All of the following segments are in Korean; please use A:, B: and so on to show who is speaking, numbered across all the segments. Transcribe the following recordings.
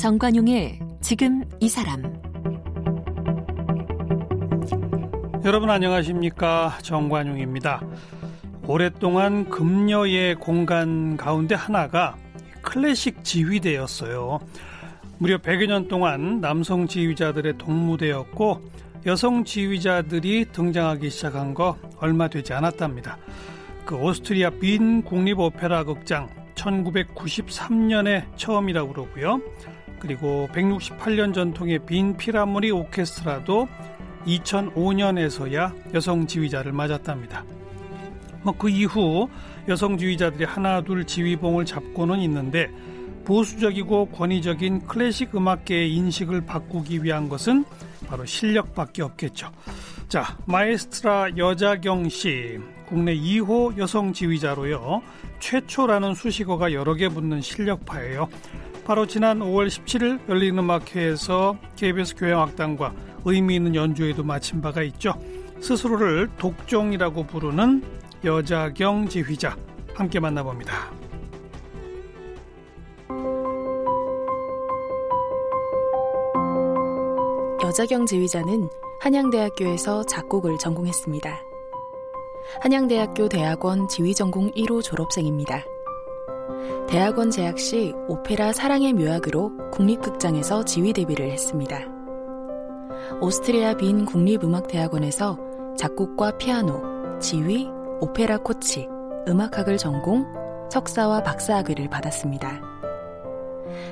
A: 정관용의 지금 이 사람
B: 여러분 안녕하십니까 정관용입니다. 오랫동안 금녀의 공간 가운데 하나가 클래식 지휘대였어요. 무려 100여 년 동안 남성 지휘자들의 동무대였고 여성 지휘자들이 등장하기 시작한 거 얼마 되지 않았답니다. 그 오스트리아 빈 국립 오페라 극장 1993년에 처음이라고 그러고요. 그리고 168년 전통의 빈 피라모니 오케스트라도 2005년에서야 여성 지휘자를 맞았답니다. 뭐 그 이후 여성 지휘자들이 하나 둘 지휘봉을 잡고는 있는데 보수적이고 권위적인 클래식 음악계의 인식을 바꾸기 위한 것은 바로 실력밖에 없겠죠. 자, 마에스트라 여자경 씨, 국내 2호 여성 지휘자로요. 최초라는 수식어가 여러 개 붙는 실력파예요. 바로 지난 5월 17일 열린 음악회에서 KBS 교향악단과 의미 있는 연주에도 마친 바가 있죠. 스스로를 독종이라고 부르는 여자경 지휘자 함께 만나봅니다.
C: 여자경 지휘자는 한양대학교에서 작곡을 전공했습니다. 한양대학교 대학원 지휘전공 1호 졸업생입니다. 대학원 재학 시 오페라 사랑의 묘약으로 국립극장에서 지휘 데뷔를 했습니다. 오스트리아 빈 국립음악대학원에서 작곡과 피아노, 지휘, 오페라 코치, 음악학을 전공, 석사와 박사학위를 받았습니다.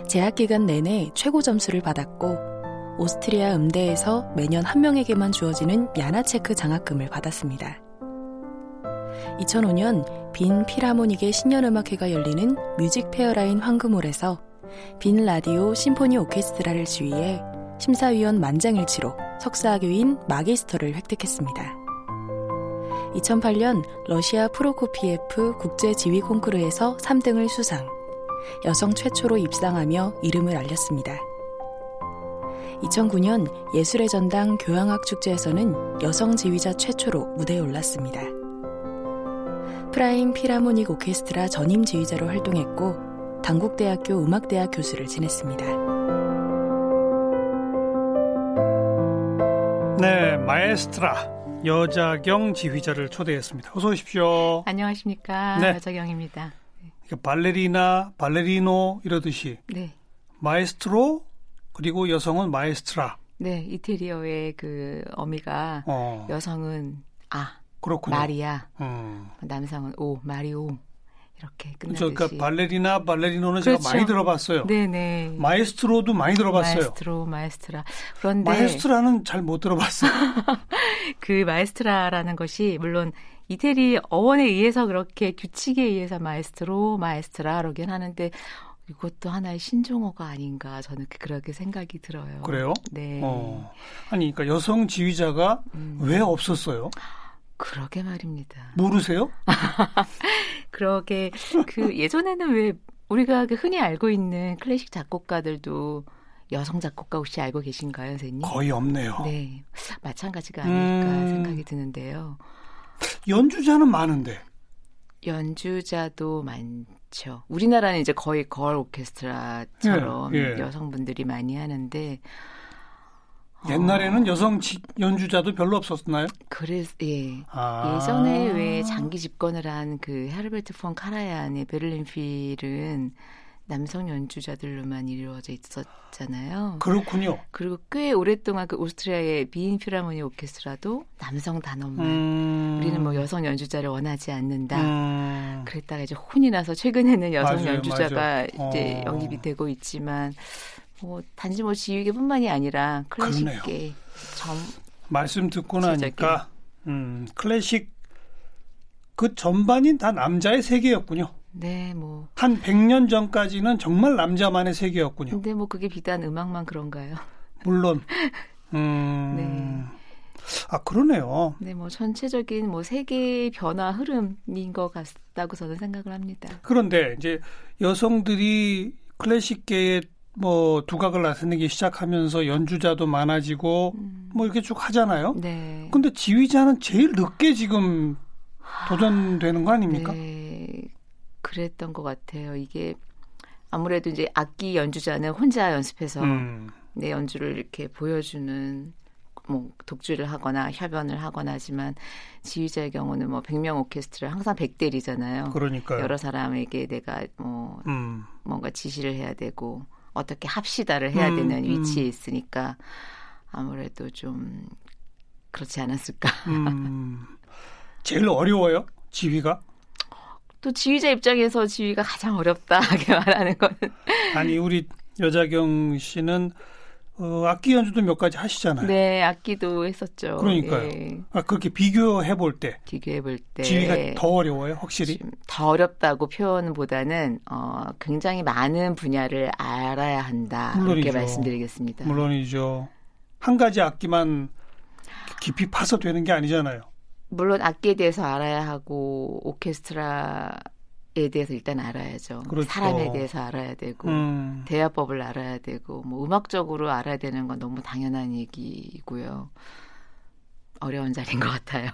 C: 재학 기간 내내 최고 점수를 받았고 오스트리아 음대에서 매년 한 명에게만 주어지는 야나체크 장학금을 받았습니다. 2005년 빈 필하모닉의 신년음악회가 열리는 무지크페라인 황금홀에서 빈 라디오 심포니 오케스트라를 지휘해 심사위원 만장일치로 석사학위인 Magister를 획득했습니다. 2008년 러시아 프로코피에프 국제 지휘 콩쿠르에서 3등을 수상, 여성 최초로 입상하며 이름을 알렸습니다. 2009년 예술의 전당 교향악 축제에서는 여성 지휘자 최초로 무대에 올랐습니다. 프라임 필하모닉 오케스트라 전임 지휘자로 활동했고 단국대학교 음악대학 교수를 지냈습니다.
B: 네, 마에스트라 여자경 지휘자를 초대했습니다. 어서 오십시오.
D: 안녕하십니까. 네. 여자경입니다.
B: 그러니까 발레리나, 발레리노 이러듯이
D: 네.
B: 마에스트로 그리고 여성은 마에스트라.
D: 네, 이태리어의 그 어미가 어. 여성은 아,
B: 그렇군요.
D: 마리아, 음. 남성은 오, 마리오 이렇게 끝나듯이.
B: 그러니까 발레리나, 발레리노는 그렇죠. 제가 많이 들어봤어요.
D: 네네.
B: 마에스트로도 많이 들어봤어요.
D: 마에스트로, 마에스트라. 그런데
B: 마에스트라는 잘 못 들어봤어요.
D: 그 마에스트라라는 것이 물론 이태리 어원에 의해서 그렇게 규칙에 의해서 마에스트로, 마에스트라라긴 하는데 이것도 하나의 신종어가 아닌가 저는 그렇게 생각이 들어요.
B: 그래요?
D: 네.
B: 어. 아니, 그러니까 여성 지휘자가 음. 왜 없었어요?
D: 그러게 말입니다.
B: 모르세요?
D: 그러게 그 예전에는 왜 우리가 그 흔히 알고 있는 클래식 작곡가들도 여성 작곡가 혹시 알고 계신가요, 선생님?
B: 거의 없네요.
D: 네, 마찬가지가 아닐까 음... 생각이 드는데요.
B: 연주자는 많은데.
D: 연주자도 많죠. 우리나라는 이제 거의 걸 오케스트라처럼 예, 예. 여성분들이 많이 하는데
B: 옛날에는 어. 여성 연주자도 별로 없었나요?
D: 그래, 예. 아. 예전에 왜 장기 집권을 한 그 헤르베르트 폰 카라얀의 베를린 필은 남성 연주자들로만 이루어져 있었잖아요.
B: 그렇군요.
D: 그리고 꽤 오랫동안 그 오스트리아의 비인 필라모니 오케스트라도 남성 단원만 음. 우리는 뭐 여성 연주자를 원하지 않는다. 음. 그랬다가 이제 혼이 나서 최근에는 여성 맞아요, 연주자가 맞아요. 이제 어. 영입이 되고 있지만 뭐 단지 뭐 지휘계뿐만이 아니라 클래식계 점
B: 말씀 듣고 나니까 음, 클래식 그 전반이 다 남자의 세계였군요.
D: 네, 뭐.
B: 한 100년 전까지는 정말 남자만의 세계였군요.
D: 근데 뭐 그게 비단 음악만 그런가요?
B: 물론. 음. 네. 아, 그러네요.
D: 네, 뭐 전체적인 뭐 세계의 변화 흐름인 것 같다고 저는 생각을 합니다.
B: 그런데 이제 여성들이 클래식계에 뭐 두각을 나타내기 시작하면서 연주자도 많아지고 음. 뭐 이렇게 쭉 하잖아요.
D: 네.
B: 근데 지휘자는 제일 늦게 지금 도전되는 거 아닙니까?
D: 네. 그랬던 것 같아요. 이게 아무래도 이제 악기 연주자는 혼자 연습해서 음. 내 연주를 이렇게 보여주는 뭐 독주를 하거나 협연을 하거나 하지만 지휘자의 경우는 뭐 100명 오케스트라 항상 100대리잖아요.
B: 그러니까
D: 여러 사람에게 내가 뭐 음. 뭔가 지시를 해야 되고 어떻게 합시다를 해야 음, 되는 음. 위치에 있으니까 아무래도 좀 그렇지 않았을까. 음.
B: 제일 어려워요? 지휘가?
D: 또 지휘자 입장에서 지휘가 가장 어렵다 하게 말하는 거는
B: 아니 우리 여자경 씨는 어, 악기 연주도 몇 가지 하시잖아요.
D: 네, 악기도 했었죠.
B: 그러니까요. 네. 아, 그렇게 비교해 볼 때.
D: 비교해 볼 때.
B: 지휘가 더 어려워요, 확실히?
D: 더 어렵다고 표현보다는, 어, 굉장히 많은 분야를 알아야 한다. 물론이죠. 이렇게 말씀드리겠습니다.
B: 물론이죠. 한 가지 악기만 깊이 파서 되는 게 아니잖아요.
D: 물론 악기에 대해서 알아야 하고, 오케스트라 에 대해서 일단 알아야죠. 그렇죠. 사람에 대해서 알아야 되고 음. 대화법을 알아야 되고 뭐 음악적으로 알아야 되는 건 너무 당연한 얘기고요. 어려운 자리인 것 같아요.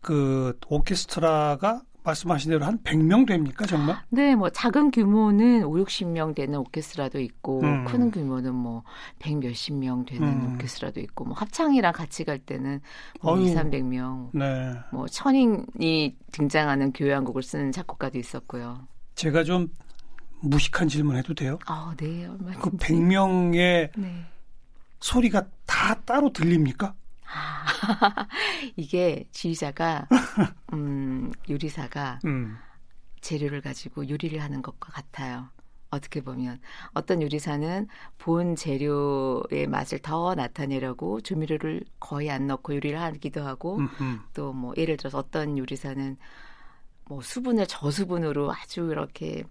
B: 그 오케스트라가 말씀하신 대로 한 100명 됩니까, 정말?
D: 네, 뭐 작은 규모는 5, 60명 되는 오케스트라도 있고 음. 큰 규모는 뭐 100 몇십 명 되는 음. 오케스트라도 있고 뭐 합창이랑 같이 갈 때는 뭐 2, 300명. 네. 뭐 천인이 등장하는 교향곡을 쓰는 작곡가도 있었고요.
B: 제가 좀 무식한 질문 해도 돼요?
D: 아, 네.
B: 그 100명의 네. 소리가 다 따로 들립니까?
D: 이게 지휘자가 음, 요리사가 음. 재료를 가지고 요리를 하는 것과 같아요. 어떻게 보면 어떤 요리사는 본 재료의 맛을 더 나타내려고 조미료를 거의 안 넣고 요리를 하기도 하고 또 뭐 예를 들어서 어떤 요리사는 뭐 수분을 저수분으로 아주 이렇게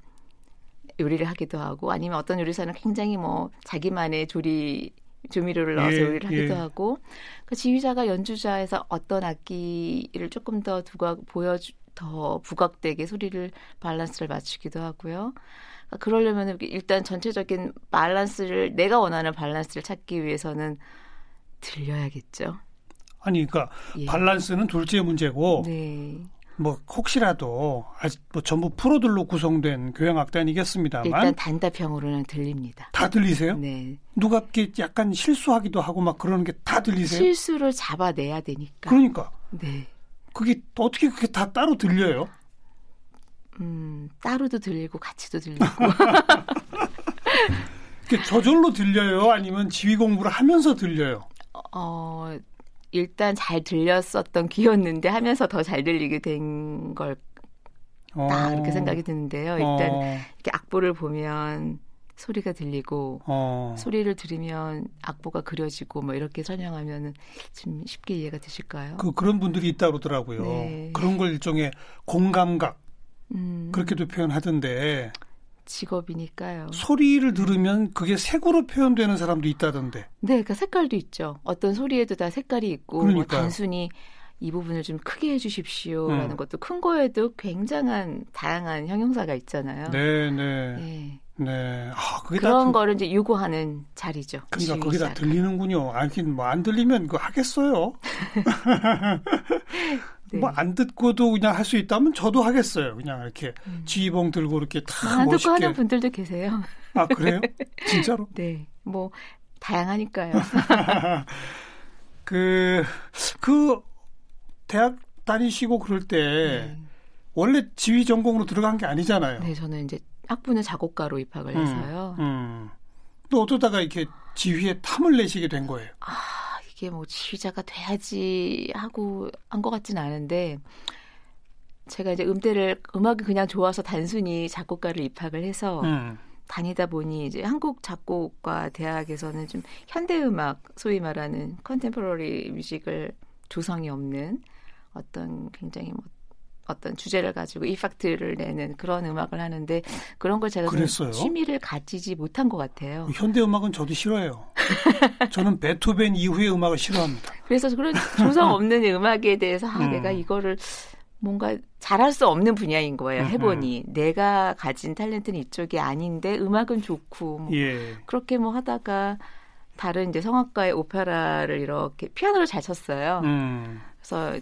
D: 요리를 하기도 하고 아니면 어떤 요리사는 굉장히 뭐 자기만의 조리 조미료를 넣어서 예, 요리를 하기도 예. 하고 그 지휘자가 연주자에서 어떤 악기를 조금 더 두각 보여주 더 부각되게 소리를 밸런스를 맞추기도 하고요. 그러니까 그러려면 일단 전체적인 밸런스를 내가 원하는 밸런스를 찾기 위해서는 들려야겠죠.
B: 아니, 그러니까 예. 밸런스는 둘째 문제고 네. 뭐 혹시라도 아직 뭐 전부 프로들로 구성된 교향악단이겠습니다만
D: 일단 단답형으로는 들립니다.
B: 다 들리세요? 네. 누가 이렇게 약간 실수하기도 하고 막 그러는 게 다 들리세요?
D: 실수를 잡아내야 되니까.
B: 그러니까. 네. 그게 어떻게 그게 다 따로 들려요?
D: 음, 따로도 들리고 같이도 들리고.
B: 그게 저절로 들려요? 아니면 지휘 공부를 하면서 들려요?
D: 어, 일단 잘 들렸었던 귀였는데 하면서 더 잘 들리게 된 걸다 어. 이렇게 생각이 드는데요. 일단 어. 이렇게 악보를 보면 소리가 들리고 어. 소리를 들으면 악보가 그려지고 뭐 이렇게 설명하면은 좀 쉽게 이해가 되실까요?
B: 그 그런 분들이 있다 그러더라고요. 네. 그런 걸 일종의 공감각 음. 그렇게도 표현하던데
D: 직업이니까요.
B: 소리를 들으면 그게 색으로 표현되는 사람도 있다던데.
D: 네, 그러니까 색깔도 있죠. 어떤 소리에도 다 색깔이 있고 뭐 단순히 이 부분을 좀 크게 해주십시오라는 음. 것도 큰 거에도 굉장한 다양한 형용사가 있잖아요.
B: 네, 네. 네. 네.
D: 아, 그게 그런 다, 거를 이제 요구하는 자리죠.
B: 그러니까 그게 다 들리는군요. 아긴 뭐 안 들리면 그거 하겠어요. 네. 뭐안 듣고도 그냥 할 수 있다면 저도 하겠어요. 그냥 이렇게 음. 지휘봉 들고 이렇게 다안
D: 듣고 하는 분들도 계세요.
B: 아 그래요? 진짜로?
D: 네. 뭐 다양하니까요.
B: 그, 그, 대학 다니시고 그럴 때, 네. 원래 지휘 전공으로 들어간 게 아니잖아요.
D: 네, 저는 이제 학부는 작곡가로 입학을 음, 해서요. 음.
B: 또 어쩌다가 이렇게 지휘에 탐을 내시게 된 거예요?
D: 아, 이게 뭐 지휘자가 돼야지 하고 한 것 같진 않은데 제가 이제 음대를 음악이 그냥 좋아서 단순히 작곡가를 입학을 해서 음. 다니다 보니 이제 한국 작곡과 대학에서는 좀 현대 음악 소위 말하는 컨템포러리 뮤직을 조성이 없는 어떤 굉장히 뭐 어떤 주제를 가지고 이펙트를 내는 그런 음악을 하는데 그런 걸 제가 취미를 가지지 못한 것 같아요.
B: 현대 음악은 저도 싫어해요. 저는 베토벤 이후의 음악을 싫어합니다.
D: 그래서 그런 조성 없는 음악에 대해서 아, 음. 내가 이거를 뭔가 잘할 수 없는 분야인 거예요. 음, 해보니 음. 내가 가진 탤런트는 이쪽이 아닌데 음악은 좋고 뭐 예. 그렇게 뭐 하다가 다른 이제 성악가의 오페라를 이렇게 피아노를 잘 쳤어요. 음. 그래서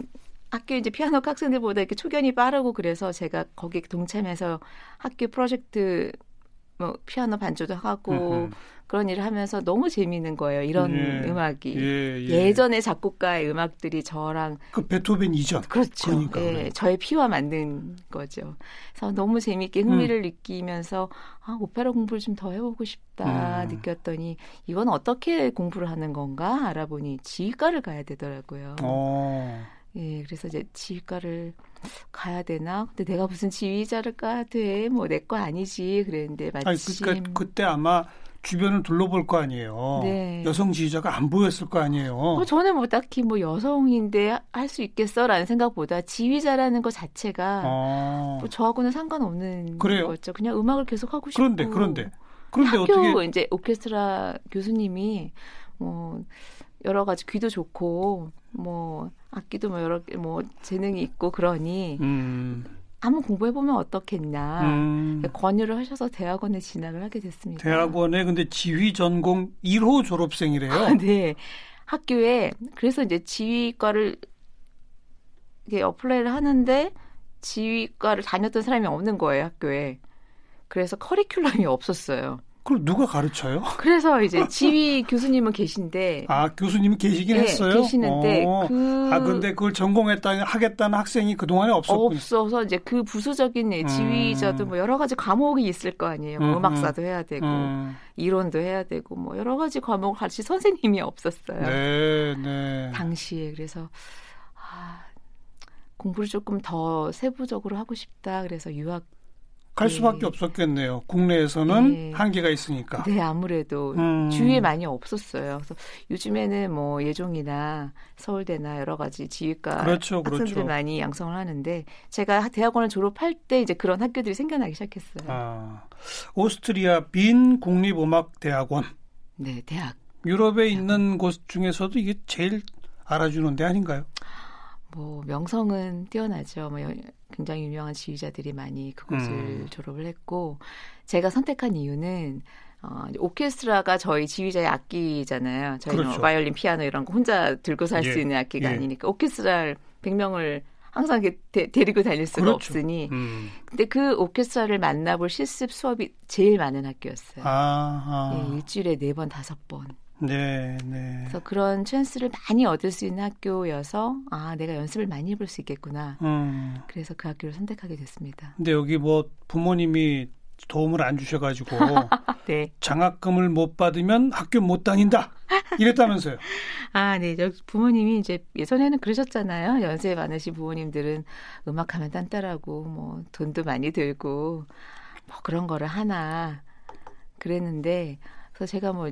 D: 학교 이제 피아노 학생들보다 이렇게 초견이 빠르고 그래서 제가 거기 동참해서 학교 프로젝트 뭐 피아노 반주도 하고 그런 일을 하면서 너무 재미있는 거예요. 이런 예, 음악이 예, 예. 전의 작곡가의 음악들이 저랑
B: 그 베토벤 이전
D: 그렇죠. 그러니까, 예, 저의 피와 맞는 거죠. 그래서 너무 재미있게 흥미를 음. 느끼면서 아 오페라 공부를 좀 더 해보고 싶다 음. 느꼈더니 이건 어떻게 공부를 하는 건가 알아보니 지휘과를 가야 되더라고요. 어. 예, 그래서 이제 지휘과를 가야 되나? 근데 내가 무슨 지휘자를 까야 돼? 뭐 내 거 아니지. 그랬는데 마침 아니,
B: 그러니까 그때 아마 주변을 둘러볼 거 아니에요. 네. 여성 지휘자가 안 보였을 거 아니에요.
D: 뭐 저는 뭐 딱히 뭐 여성인데 할 수 있겠어라는 생각보다 지휘자라는 것 자체가 아. 뭐 저하고는 상관없는 그래요? 거죠. 그냥 음악을 계속 하고 싶고.
B: 그런데 그런데 그런데
D: 학교
B: 어떻게
D: 이제 오케스트라 교수님이 뭐 여러 가지 귀도 좋고 뭐 악기도 뭐 여러 개 뭐 재능이 있고 그러니 음. 한번 공부해 보면 어떻겠냐 음. 권유를 하셔서 대학원에 진학을 하게 됐습니다.
B: 대학원에 근데 지휘 전공 1호 졸업생이래요.
D: 아, 네. 학교에 그래서 이제 지휘과를 이게 apply를 하는데 지휘과를 다녔던 사람이 없는 거예요 학교에. 그래서 커리큘럼이 없었어요.
B: 그걸 누가 가르쳐요?
D: 그래서 이제 지휘 교수님은 계신데
B: 아 교수님이 계시긴
D: 네,
B: 했어요.
D: 계시는데 어. 그...
B: 아 근데 그걸 전공했다 하겠다는 학생이 그 동안에 없었군.
D: 없어서 이제 그 부수적인 음. 지휘자도 뭐 여러 가지 과목이 있을 거 아니에요. 뭐 음, 악사도 해야 되고 음. 이론도 해야 되고 뭐 여러 가지 과목을 가르치 선생님이 없었어요. 네, 네. 당시에 그래서 아, 공부를 조금 더 세부적으로 하고 싶다. 그래서 유학
B: 갈 수밖에 네. 없었겠네요. 국내에서는 네. 한계가 있으니까.
D: 네, 아무래도 음. 주위에 많이 없었어요. 그래서 요즘에는 뭐 예종이나 서울대나 여러 가지 지휘과 그렇죠, 학생들이 그렇죠. 많이 양성을 하는데 제가 대학원을 졸업할 때 이제 그런 학교들이 생겨나기 시작했어요. 아,
B: 오스트리아 빈 국립음악대학원.
D: 네, 대학.
B: 유럽에 대학원. 있는 곳 중에서도 이게 제일 알아주는 데 아닌가요?
D: 뭐 명성은 뛰어나죠. 뭐 굉장히 유명한 지휘자들이 많이 그곳을 음. 졸업을 했고 제가 선택한 이유는 어, 오케스트라가 저희 지휘자의 악기잖아요. 저희는 뭐 그렇죠. 바이올린, 피아노 이런 거 혼자 들고 살수 예. 있는 악기가 예. 아니니까 오케스트라를 100명을 항상 데, 데리고 다닐 수가 그렇죠. 없으니. 음. 근데 그 오케스트라를 만나볼 실습 수업이 제일 많은 학교였어요. 아, 아. 예, 일주일에 네 번, 다섯 번. 네, 네. 그래서 그런 찬스를 많이 얻을 수 있는 학교여서 아 내가 연습을 많이 해볼 수 있겠구나. 음. 그래서 그 학교를 선택하게 됐습니다.
B: 근데 여기 뭐 부모님이 도움을 안 주셔가지고 네. 장학금을 못 받으면 학교 못 다닌다 이랬다면서요?
D: 아, 네. 저 부모님이 이제 예전에는 그러셨잖아요. 연세 많으신 부모님들은 음악하면 딴따라고 뭐 돈도 많이 들고 뭐 그런 거를 하나 그랬는데 그래서 제가 뭐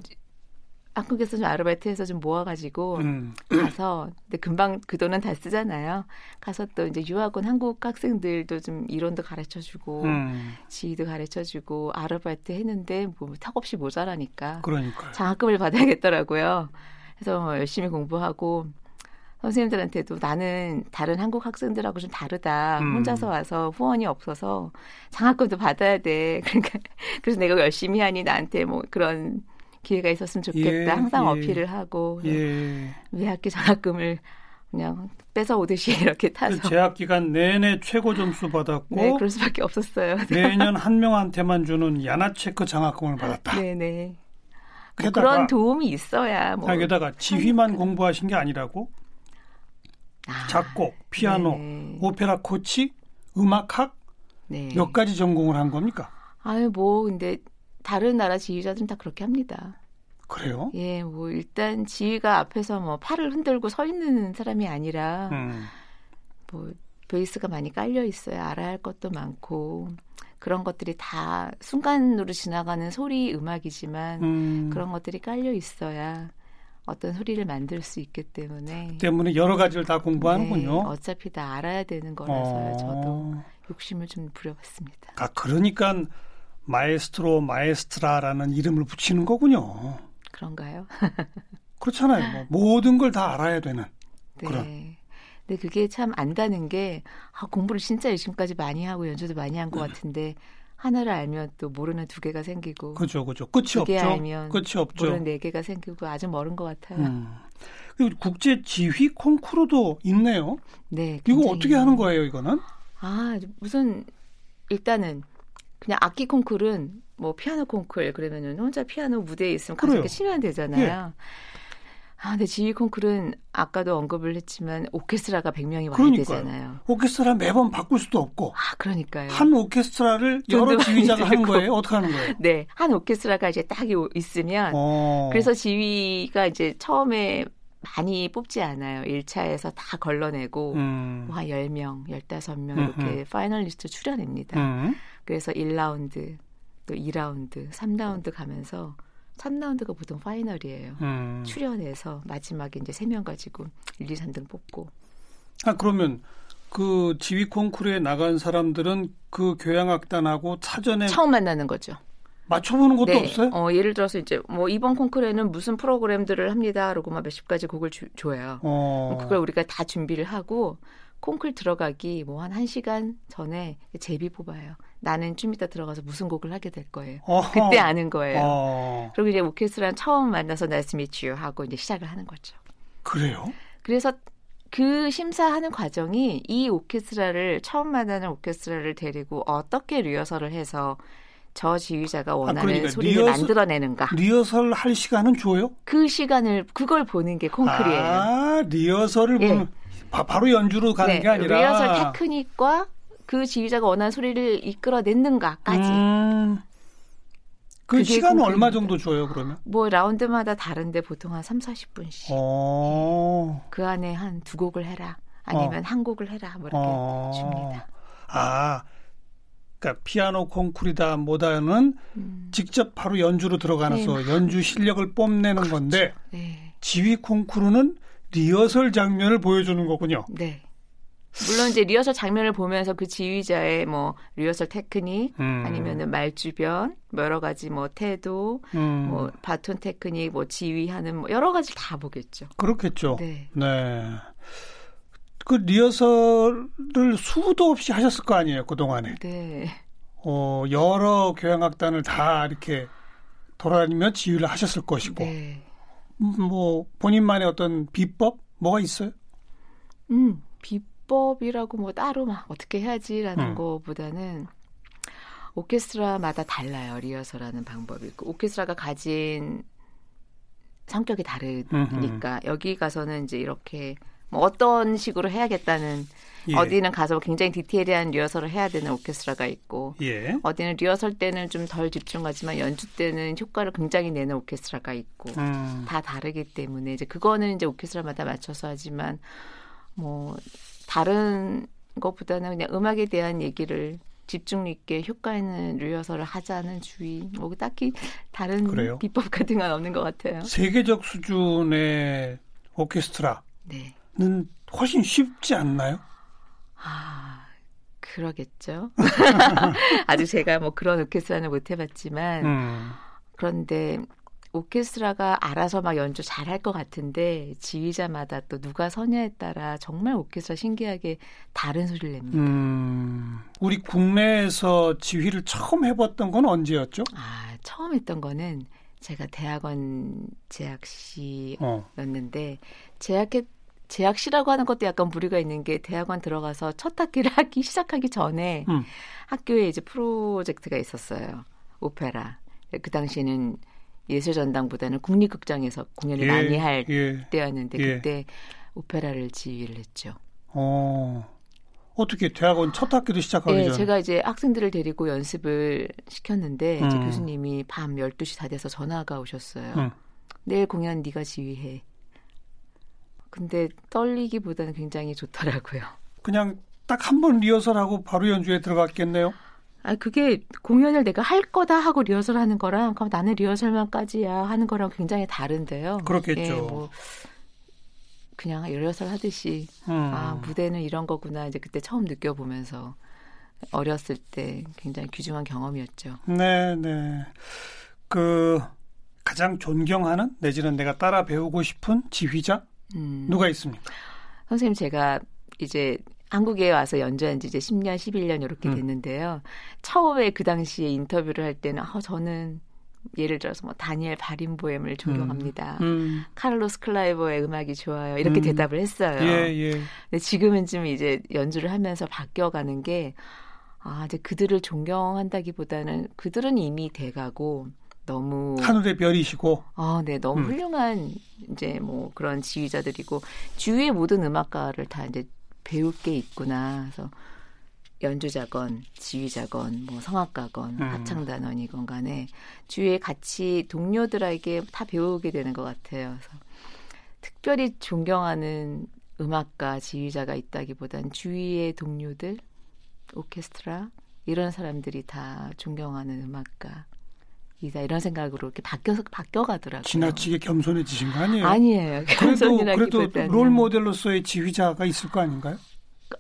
D: 한국에서 좀 아르바이트해서 좀 모아가지고 음. 가서 근데 금방 그 돈은 다 쓰잖아요. 가서 또 이제 유학원 한국 학생들도 좀 이론도 가르쳐주고 음. 지휘도 가르쳐주고 아르바이트 했는데 뭐 턱없이 모자라니까 그러니까 장학금을 받아야겠더라고요. 그래서 뭐 열심히 공부하고 선생님들한테도 나는 다른 한국 학생들하고 좀 다르다. 음. 혼자서 와서 후원이 없어서 장학금도 받아야 돼. 그러니까 그래서 내가 열심히 하니 나한테 뭐 그런 기회가 있었으면 좋겠다. 예, 항상 예. 어필을 하고 예. 외학기 장학금을 그냥 뺏어 오듯이 이렇게 타서
B: 그 재학 기간 내내 최고 점수 받았고
D: 네, 그럴 수밖에 없었어요.
B: 매년 한 명한테만 주는 야나체크 장학금을 받았다.
D: 네, 네. 뭐 그런 도움이 있어야
B: 뭐 게다가 지휘만 공부하신 게 아니라고 아, 작곡, 피아노, 네. 오페라 코치, 음악학 네. 몇 가지 전공을 한 겁니까?
D: 아유 뭐 근데 다른 나라 지휘자들은 다 그렇게 합니다.
B: 그래요?
D: 예, 뭐 일단 지휘가 앞에서 뭐 팔을 흔들고 서 있는 사람이 아니라 음. 뭐 베이스가 많이 깔려 있어요. 알아야 할 것도 많고 그런 것들이 다 순간으로 지나가는 소리 음악이지만 음. 그런 것들이 깔려 있어야 어떤 소리를 만들 수 있기 때문에
B: 때문에 여러 가지를 다 공부하는군요. 네,
D: 어차피 다 알아야 되는 거라서요. 어. 저도 욕심을 좀 부려봤습니다.
B: 아 그러니까 마에스트로 마에스트라라는 이름을 붙이는 거군요.
D: 그런가요?
B: 그렇잖아요. 뭐 모든 걸 다 알아야 되는 네. 그런.
D: 근데 그게 참 안다는 게 아, 공부를 진짜 열심까지 많이 하고 연주도 많이 한 것 같은데 하나를 알면 또 모르는 두 개가 생기고
B: 그죠, 그죠. 끝이 두개
D: 알면
B: 끝이 없죠.
D: 모르는 네 개가 생기고 아주 멀은 것 같아요. 음.
B: 그리고 국제 지휘 콩쿠르도 있네요.
D: 네.
B: 이거 어떻게 하는 거예요, 이거는?
D: 아, 무슨 일단은 그냥 악기 콩쿨은 뭐 피아노 콩쿨 그러면은 혼자 피아노 무대에 있으면 가서 이렇게 치면 되잖아요. 예. 아, 근데 지휘 콩쿨은 아까도 언급을 했지만 오케스트라가 100명이 와야 그러니까요. 되잖아요.
B: 오케스트라 매번 바꿀 수도 없고.
D: 아, 그러니까요.
B: 한 오케스트라를 여러 지휘자가 하는 거예요? 어떻게 하는 거예요?
D: 네. 한 오케스트라가 이제 딱 있으면 어. 그래서 지휘가 이제 처음에 많이 뽑지 않아요. 1차에서 다 걸러내고 음. 뭐 한 10명, 15명 이렇게 음흠. finalist 출연합니다. 음. 그래서 1라운드, 또 2라운드, 3라운드 가면서 3라운드가 보통 final이에요. 음. 출연해서 마지막에 이제 3명 가지고 1, 2, 3등 뽑고.
B: 아, 그러면 그 지휘 콩쿠르에 나간 사람들은 그 교향악단하고 사전에
D: 처음 만나는 거죠.
B: 맞춰보는 것도
D: 네.
B: 없어요?
D: 어, 예를 들어서 이제 뭐 이번 콩쿠르에는 무슨 프로그램들을 합니다. 그러고 막 몇십 가지 곡을 주, 줘요. 어. 그걸 우리가 다 준비를 하고 콩쿨 들어가기 뭐 한 1시간 전에 제비 뽑아요. 나는 좀 이따 들어가서 무슨 곡을 하게 될 거예요. 어허. 그때 아는 거예요. 어. 그리고 이제 오케스트라는 처음 만나서 nice to meet you 하고 이제 시작을 하는 거죠.
B: 그래요?
D: 그래서 그 심사하는 과정이 이 오케스트라를 처음 만나는 오케스트라를 데리고 어떻게 리허설을 해서 저 지휘자가 아, 원하는 아, 그러니까 소리를 리허설, 만들어내는가.
B: 리허설 할 시간은 줘요?
D: 그 시간을 그걸 보는 게 콩쿨이에요.
B: 아, 리허설을 예. 보면 바 로 연주로 가는
D: 네,
B: 게 아니라
D: 리허설 테크닉과 그 지휘자가 원하는 소리를 이끌어냈는가까지. 음,
B: 그 시간은 얼마 정도 줘요, 그러면?
D: 뭐 라운드마다 다른데 보통 한 3, 40분씩. 어. 그 안에 한 두 곡을 해라. 아니면 어. 한 곡을 해라. 뭐 이렇게 어. 줍니다.
B: 아. 그러니까 피아노 콩쿠르다 뭐다는 음. 직접 바로 연주로 들어가서 네. 연주 실력을 뽐내는 그렇죠. 건데 네. 지휘 콩쿠르는 리허설 장면을 보여주는 거군요.
D: 네. 물론 이제 리허설 장면을 보면서 그 지휘자의 뭐 리허설 테크닉 음. 아니면은 말 주변 뭐 여러 가지 뭐 태도 음. 뭐 baton 테크닉 뭐 지휘하는 뭐 여러 가지 다 보겠죠.
B: 그렇겠죠. 네. 네. 그 리허설을 수도 없이 하셨을 거 아니에요 그 동안에.
D: 네.
B: 어 여러 교향악단을 다 이렇게 돌아다니며 지휘를 하셨을 것이고.
D: 네.
B: 뭐 본인만의 어떤 비법 뭐가 있어요?
D: 음 비법이라고 뭐 따로 막 어떻게 해야지라는 음. 거보다는 오케스트라마다 달라요 리허설하는 방법이 있고 오케스트라가 가진 성격이 다르니까 음흠. 여기 가서는 이제 이렇게 뭐 어떤 식으로 해야겠다는 예. 어디는 가서 굉장히 디테일한 리허설을 해야 되는 오케스트라가 있고
B: 예.
D: 어디는 리허설 때는 좀 덜 집중하지만 연주 때는 효과를 굉장히 내는 오케스트라가 있고 음. 다 다르기 때문에 이제 그거는 이제 오케스트라마다 맞춰서 하지만 뭐 다른 것보다는 그냥 음악에 대한 얘기를 집중 있게 효과 있는 리허설을 하자는 주의. 뭐 딱히 다른 그래요? 비법 같은 건 없는 것 같아요.
B: 세계적 수준의 오케스트라 는 네. 훨씬 쉽지 않나요?
D: 아, 그러겠죠. 아직 제가 뭐 그런 오케스트라는 못 해봤지만, 음. 그런데 오케스트라가 알아서 막 연주 잘 할 것 같은데 지휘자마다 또 누가 서냐에 따라 정말 오케스트라 신기하게 다른 소리를 냅니다.
B: 음, 우리 국내에서 지휘를 처음 해봤던 건 언제였죠?
D: 아, 처음 했던 거는 제가 대학원 재학시였는데 어. 재학했 재학시라고 하는 것도 약간 무리가 있는 게 대학원 들어가서 첫 학기를 하기 시작하기 전에 음. 학교에 이제 프로젝트가 있었어요. 오페라. 그 당시에는 예술전당보다는 국립극장에서 공연을 예, 많이 할 예, 때였는데 예. 그때 오페라를 지휘를 했죠.
B: 어. 어떻게 대학원 첫 학기도 시작하기 네, 전에?
D: 제가 이제 학생들을 데리고 연습을 시켰는데 음. 이제 교수님이 밤 12시 다 돼서 전화가 오셨어요. 음. 내일 공연 네가 지휘해. 근데 떨리기보다는 굉장히 좋더라고요.
B: 그냥 딱 한 번 리허설하고 바로 연주에 들어갔겠네요.
D: 아 그게 공연을 내가 할 거다 하고 리허설 하는 거랑 그럼 나는 리허설만까지야 하는 거랑 굉장히 다른데요.
B: 그렇겠죠. 예, 뭐
D: 그냥 리허설 하듯이 음. 아 무대는 이런 거구나 이제 그때 처음 느껴보면서 어렸을 때 굉장히 귀중한 경험이었죠.
B: 네, 네. 그 가장 존경하는 내지는 내가 따라 배우고 싶은 지휘자 음. 누가 있습니까?
D: 선생님 제가 이제 한국에 와서 연주한 지 이제 10년, 11년 이렇게 음. 됐는데요. 처음에 그 당시에 인터뷰를 할 때는 아, 저는 예를 들어서 뭐 다니엘 바린보엠을 존경합니다. 음. 음. 카를로스 클라이버의 음악이 좋아요. 이렇게 음. 대답을 했어요.
B: 예, 예.
D: 근데 지금은 좀 이제 연주를 하면서 바뀌어가는 게 아, 이제 그들을 존경한다기보다는 그들은 이미 돼가고 너무
B: 하늘의 별이시고
D: 아, 네, 너무 음. 훌륭한 이제 뭐 그런 지휘자들이고 주위의 모든 음악가를 다 이제 배울 게 있구나. 그래서 연주자건 지휘자건 뭐 성악가건 음. 합창단원이건 간에 주위에 같이 동료들에게 다 배우게 되는 것 같아요. 그래서 특별히 존경하는 음악가 지휘자가 있다기보단 주위의 동료들 오케스트라 이런 사람들이 다 존경하는 음악가 이다 이런 생각으로 이렇게 바뀌어서 바뀌어 가더라고요.
B: 지나치게 겸손해지신 거 아니에요?
D: 아니에요.
B: 그래도 그래도 롤 모델로서의 지휘자가 있을 거 아닌가요?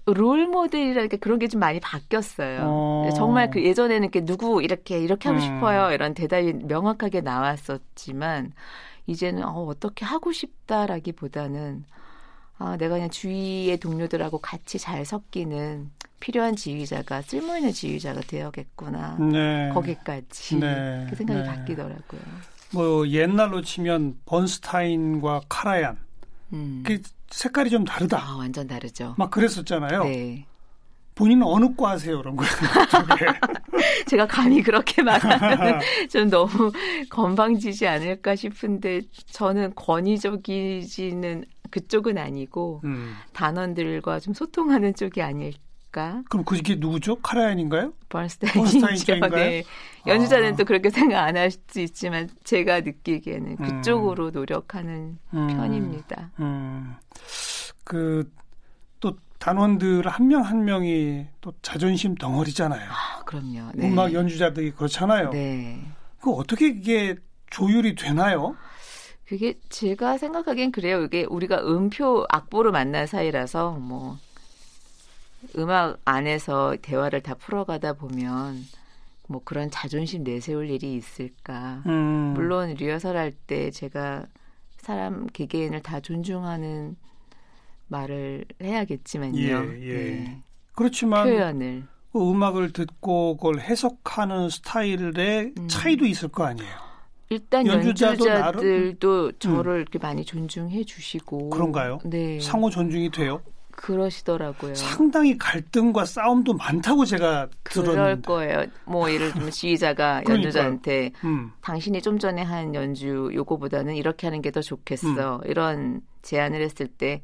D: 롤 모델이라니까 그런 게 좀 많이 바뀌었어요. 어. 정말 그 예전에는 이렇게 누구 이렇게 이렇게 하고 음. 싶어요 이런 대답이 명확하게 나왔었지만 이제는 어, 어떻게 하고 싶다라기보다는 아, 내가 그냥 주위의 동료들하고 같이 잘 섞이는 필요한 지휘자가 쓸모있는 지휘자가 되어야겠구나. 네. 거기까지 네. 그 생각이 네. 바뀌더라고요.
B: 뭐 옛날로 치면 번스타인과 카라얀 음. 그 색깔이 좀 다르다.
D: 아, 완전 다르죠.
B: 막 그랬었잖아요. 네. 본인은 어느 과 하세요, 그런 거예요?
D: 제가 감히 그렇게 말하면 좀 너무 건방지지 않을까 싶은데 저는 권위적이지는 그쪽은 아니고 음. 단원들과 좀 소통하는 쪽이 아닐까.
B: 그럼 그게 누구죠? 카라얀인가요?
D: 버스타인이죠. 네. 연주자는 아. 또 그렇게 생각 안 할 수 있지만 제가 느끼기에는 그쪽으로 음. 노력하는 음. 편입니다. 음.
B: 그 단원들 한 명한 한 명이 또 자존심 덩어리잖아요.
D: 아, 그럼요. 네.
B: 음악 연주자들이 그렇잖아요. 네. 그 어떻게 이게 조율이 되나요?
D: 그게 제가 생각하기엔 그래요. 이게 우리가 음표 악보로 만난 사이라서 뭐 음악 안에서 대화를 다 풀어가다 보면 뭐 그런 자존심 내세울 일이 있을까. 음. 물론 리허설 할 때 제가 사람 개개인을 다 존중하는 말을 해야겠지만요. 예, 예. 네.
B: 그렇지만
D: 표현을
B: 그 음악을 듣고 그걸 해석하는 스타일의 음. 차이도 있을 거 아니에요.
D: 일단 연주자들도 음. 저를 음. 이렇게 많이 존중해 주시고
B: 그런가요? 네. 상호 존중이 돼요?
D: 그러시더라고요.
B: 상당히 갈등과 싸움도 많다고 제가 들었는데.
D: 그럴 거예요. 뭐 예를 들면 지휘자가 연주자한테 음. 당신이 좀 전에 한 연주 요거보다는 이렇게 하는 게 더 좋겠어. 음. 이런 제안을 했을 때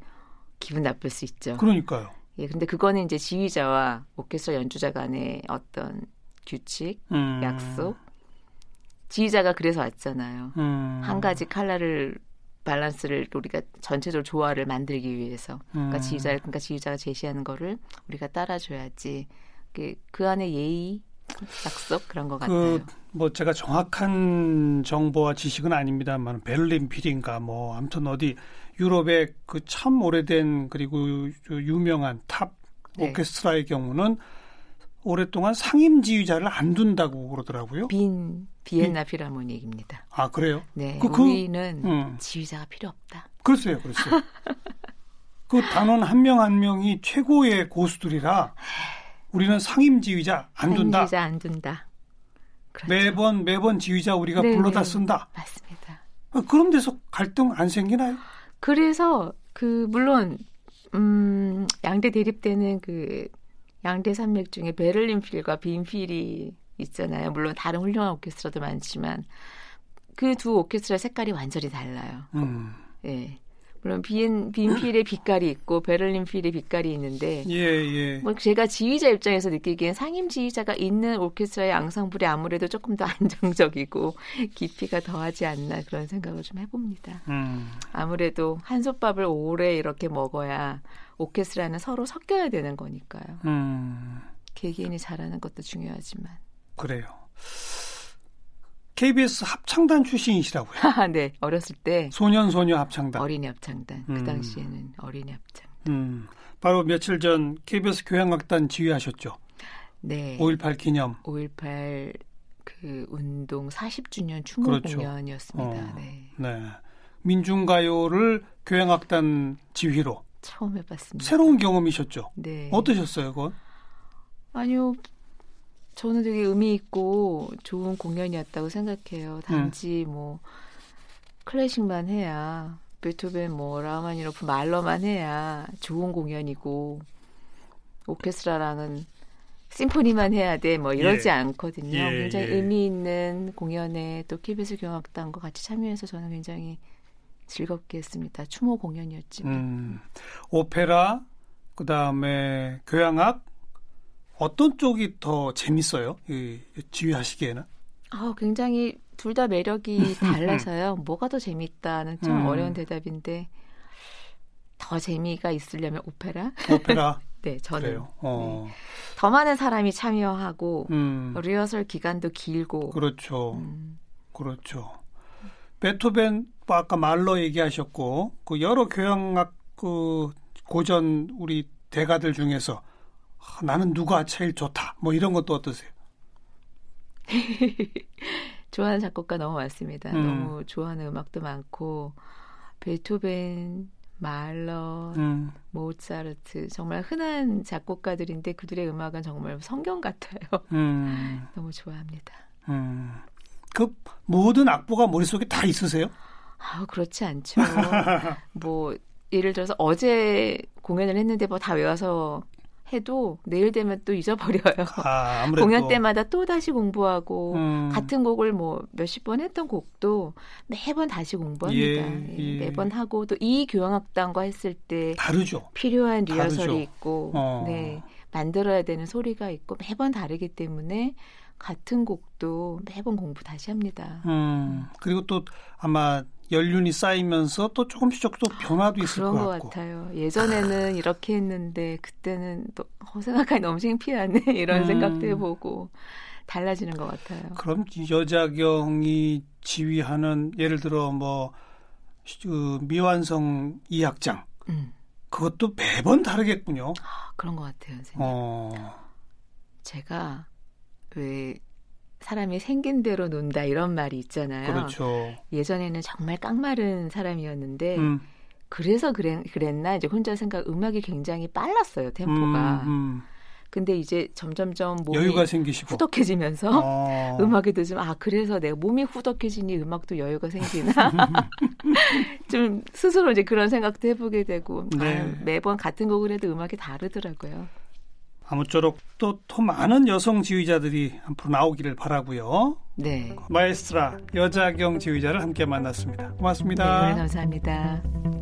D: 기분 나쁠 수 있죠.
B: 그러니까요.
D: 예, 근데 그거는 이제 지휘자와 오케스트라 연주자 간의 어떤 규칙, 음. 약속. 지휘자가 그래서 왔잖아요. 음. 한 가지 칼라를 밸런스를 우리가 전체적으로 조화를 만들기 위해서. 그러니까 음. 지휘자, 그러니까 지휘자가 제시하는 거를 우리가 따라줘야지. 그, 그 안에 예의, 약속 그런 것 그, 같아요.
B: 뭐 제가 정확한 정보와 지식은 아닙니다만 베를린 필인가 뭐 아무튼 어디 유럽의 그 참 오래된 그리고 유명한 탑 네. 오케스트라의 경우는 오랫동안 상임 지휘자를 안 둔다고 그러더라고요.
D: 빈 비엔나 필하모닉입니다.
B: 아 그래요?
D: 네, 그, 그, 우리는 음. 지휘자가 필요 없다.
B: 그렇어요, 그렇어요. 그 단원 한 명한 한 명이 최고의 고수들이라 우리는 상임 지휘자 안 둔다.
D: 지휘자 안 둔다.
B: 그렇죠. 매번 매번 지휘자 우리가 네네. 불러다 쓴다.
D: 맞습니다.
B: 그런 데서 갈등 안 생기나요?
D: 그래서 그 물론 음 양대 대립되는 그 양대 산맥 중에 베를린 필과 빈 필이 있잖아요. 물론 다른 훌륭한 오케스트라도 많지만 그 두 오케스트라 색깔이 완전히 달라요. 음. 예. 물론 빈, 빈필의 빛깔이 있고 베를린 필의 빛깔이 있는데 예, 예. 뭐 제가 지휘자 입장에서 느끼기엔 상임 지휘자가 있는 오케스트라의 앙상블이 아무래도 조금 더 안정적이고 깊이가 더하지 않나 그런 생각을 좀 해봅니다. 음. 아무래도 한솥밥을 오래 이렇게 먹어야 오케스트라는 서로 섞여야 되는 거니까요. 음. 개개인이 잘하는 것도 중요하지만
B: 그래요. KBS 합창단 출신이시라고요?
D: 네, 어렸을 때
B: 소년 소녀 합창단.
D: 어린이 합창단. 그 음. 그 당시에는 어린이 합창단. 음.
B: 바로 며칠 전 KBS 교향악단 지휘하셨죠?
D: 네.
B: 5.18 기념.
D: 5.18 그 운동 40주년 추모 그렇죠. 공연이었습니다. 어. 네.
B: 네. 민중가요를 교향악단 지휘로
D: 처음 해봤습니다.
B: 새로운 경험이셨죠? 네. 어떠셨어요, 그건?
D: 아니요, 저는 되게 의미 있고 좋은 공연이었다고 생각해요. 단지 음. 뭐 클래식만 해야 베토벤 뭐 라마니노프 말로만 해야 좋은 공연이고 오케스트라랑은 심포니만 해야 돼 뭐 이러지
B: 예.
D: 않거든요.
B: 예,
D: 굉장히
B: 예.
D: 의미 있는 공연에 또 KBS 교향악단과 같이 참여해서 저는 굉장히 즐겁게 했습니다. 추모 공연이었지만.
B: 음, 오페라, 그 다음에 교향악, 어떤 쪽이 더 재밌어요? 이, 지휘하시기에는?
D: 아, 굉장히 둘 다 매력이 달라서요. 뭐가 더 재밌다는 좀
B: 음.
D: 어려운 대답인데 더 재미가 있으려면 오페라?
B: 오페라.
D: 네, 저는.
B: 어,
D: 더 많은 사람이 참여하고
B: 음,
D: 리허설 기간도 길고
B: 그렇죠.
D: 음,
B: 그렇죠. 베토벤, 뭐 아까 말러 얘기하셨고, 그 여러 교향악 그 고전 우리 대가들 중에서 아, 나는 누가 제일 좋다. 뭐 이런 것도 어떠세요?
D: 좋아하는 작곡가 너무 많습니다.
B: 음.
D: 너무 좋아하는 음악도 많고 베토벤, 말러,
B: 음,
D: 모차르트 정말 흔한 작곡가들인데 그들의 음악은 정말 성경 같아요.
B: 음,
D: 너무 좋아합니다.
B: 음. 그 모든 악보가 머릿속에 다 있으세요?
D: 아 그렇지 않죠. 뭐 예를 들어서 어제 공연을 했는데 뭐 다 외워서 해도 내일 되면 또 잊어버려요.
B: 아, 아무래도
D: 공연 때마다 또 다시 공부하고
B: 음,
D: 같은 곡을 뭐 몇십 번 했던 곡도 매번 다시 공부합니다.
B: 예,
D: 예,
B: 예.
D: 매번 하고 또 이 교향악단과 했을 때
B: 다르죠.
D: 필요한 리허설이
B: 다르죠.
D: 있고
B: 어.
D: 네 만들어야 되는 소리가 있고 매번 다르기 때문에 같은 곡도 매번 공부 다시 합니다.
B: 음, 그리고 또 아마 연륜이 쌓이면서 또 조금씩 조금씩 또 변화도 있을
D: 그런
B: 것
D: 것
B: 같고.
D: 같아요. 예전에는 이렇게 했는데 그때는 또 어, 생각하니 너무 창피하네 이런
B: 음.
D: 생각도 해보고 달라지는 것 같아요.
B: 그럼 여자경이 지휘하는 예를 들어 뭐 그 미완성 이악장
D: 음,
B: 그것도 매번 다르겠군요.
D: 아, 그런 것 같아요, 선생님.
B: 어,
D: 제가 왜 사람이 생긴 대로 논다 이런 말이 있잖아요.
B: 그렇죠.
D: 예전에는 정말 깡마른 사람이었는데
B: 음,
D: 그래서 그랬, 그랬 나 이제 혼자 생각 음악이 굉장히 빨랐어요 템포가.
B: 음, 음.
D: 근데 이제 점점점 몸이
B: 여유가 생기시고.
D: 후덕해지면서
B: 어,
D: 음악에 도좀 아 그래서 내가 몸이 후덕해지니 음악도 여유가 생기나 좀 스스로 이제 그런 생각도 해보게 되고
B: 네.
D: 아, 매번 같은 곡을 해도 음악이 다르더라고요.
B: 아무쪼록 또 더 많은 여성 지휘자들이 앞으로 나오기를 바라고요.
D: 네.
B: 마에스트라 여자경 지휘자를 함께 만났습니다.
D: 네,
B: 고맙습니다.
D: 오늘 감사합니다.